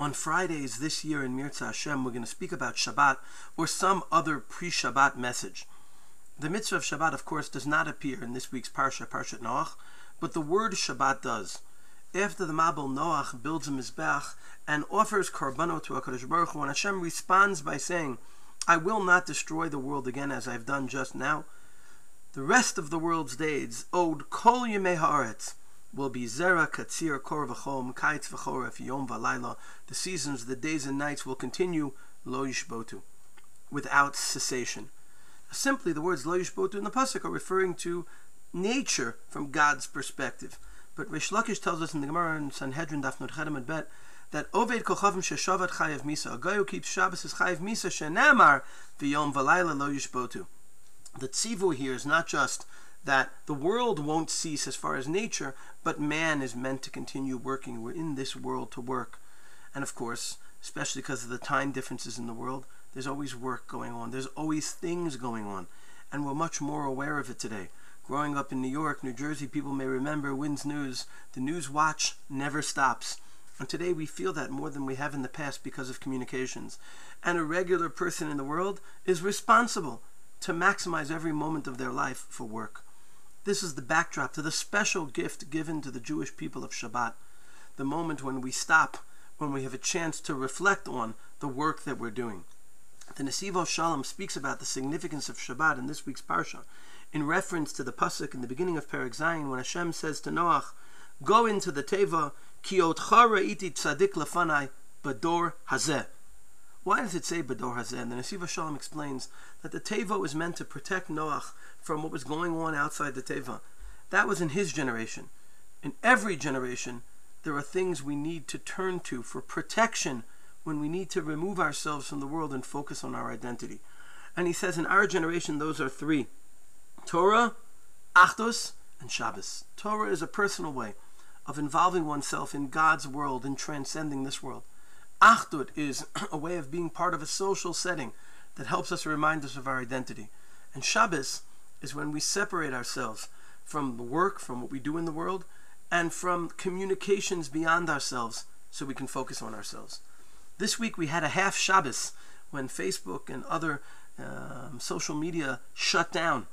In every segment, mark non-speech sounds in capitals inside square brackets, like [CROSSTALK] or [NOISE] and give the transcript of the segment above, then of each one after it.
On Fridays this year in Mirza Hashem, we're going to speak about Shabbat or some other pre-Shabbat message. The mitzvah of Shabbat, of course, does not appear in this week's Parsha, Parshat Noach, but the word Shabbat does. After the Mabul Noach builds a Mizbech and offers Karbano to HaKadosh Baruch Hu, and Hashem responds by saying, I will not destroy the world again as I've done just now. The rest of the world's days, owed Kol Yemei Haaretz, will be Zera, Katzir, Kor V'chom, Kaitz V'choref, Yom V'layla. The seasons, the days and nights will continue, Lo Yishbotu, without cessation. Simply, the words Lo Yishbotu in the Pasuk are referring to nature from God's perspective. But Reish Lakish tells us in the Gemara in Sanhedrin, Daf Nod Chedem Bet, that Oved Kochavim Sheshavat Chayev Misa, a guy who keeps Shabbos is Chayev Misa, Shenamar, V'yom V'layla Lo Yishbotu. The tzivu here is not just that the world won't cease as far as nature, but man is meant to continue working. We're in this world to work. And of course, especially because of the time differences in the world, there's always work going on. There's always things going on. And we're much more aware of it today. Growing up in New York, New Jersey, people may remember WINS News. The news watch never stops. And today we feel that more than we have in the past because of communications. And a regular person in the world is responsible to maximize every moment of their life for work. This is the backdrop to the special gift given to the Jewish people of Shabbat, the moment when we stop, when we have a chance to reflect on the work that we're doing. The Nesivos Shalom speaks about the significance of Shabbat in this week's Parsha, in reference to the pasuk in the beginning of Perek Zayin, when Hashem says to Noach, "Go into the teva, ki otcha iti tzadik lefanai bador hazeh." Why does it say Bador Hazeh? The Nesivos Shalom explains that the Teva was meant to protect Noach from what was going on outside the Teva. That was in his generation. In every generation, there are things we need to turn to for protection when we need to remove ourselves from the world and focus on our identity. And he says in our generation, those are three Torah, Achdus, and Shabbos. Torah is a personal way of involving oneself in God's world and transcending this world. Achdut is [CLEARS THROAT] a way of being part of a social setting that helps us remind us of our identity. And Shabbos is when we separate ourselves from the work, from what we do in the world, and from communications beyond ourselves so we can focus on ourselves. This week we had a half Shabbos when Facebook and other um, social media shut down.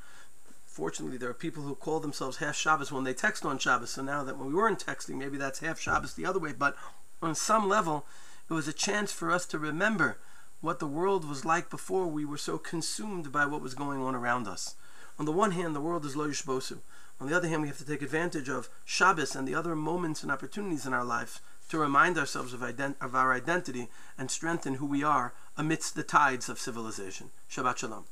Fortunately, there are people who call themselves half Shabbos when they text on Shabbos. So now that when we weren't texting, maybe that's half Shabbos the other way. But on some level, it was a chance for us to remember what the world was like before we were so consumed by what was going on around us. On the one hand, the world is lo yishbosu. On the other hand, we have to take advantage of Shabbos and the other moments and opportunities in our life to remind ourselves of, ident- of our identity and strengthen who we are amidst the tides of civilization. Shabbat Shalom.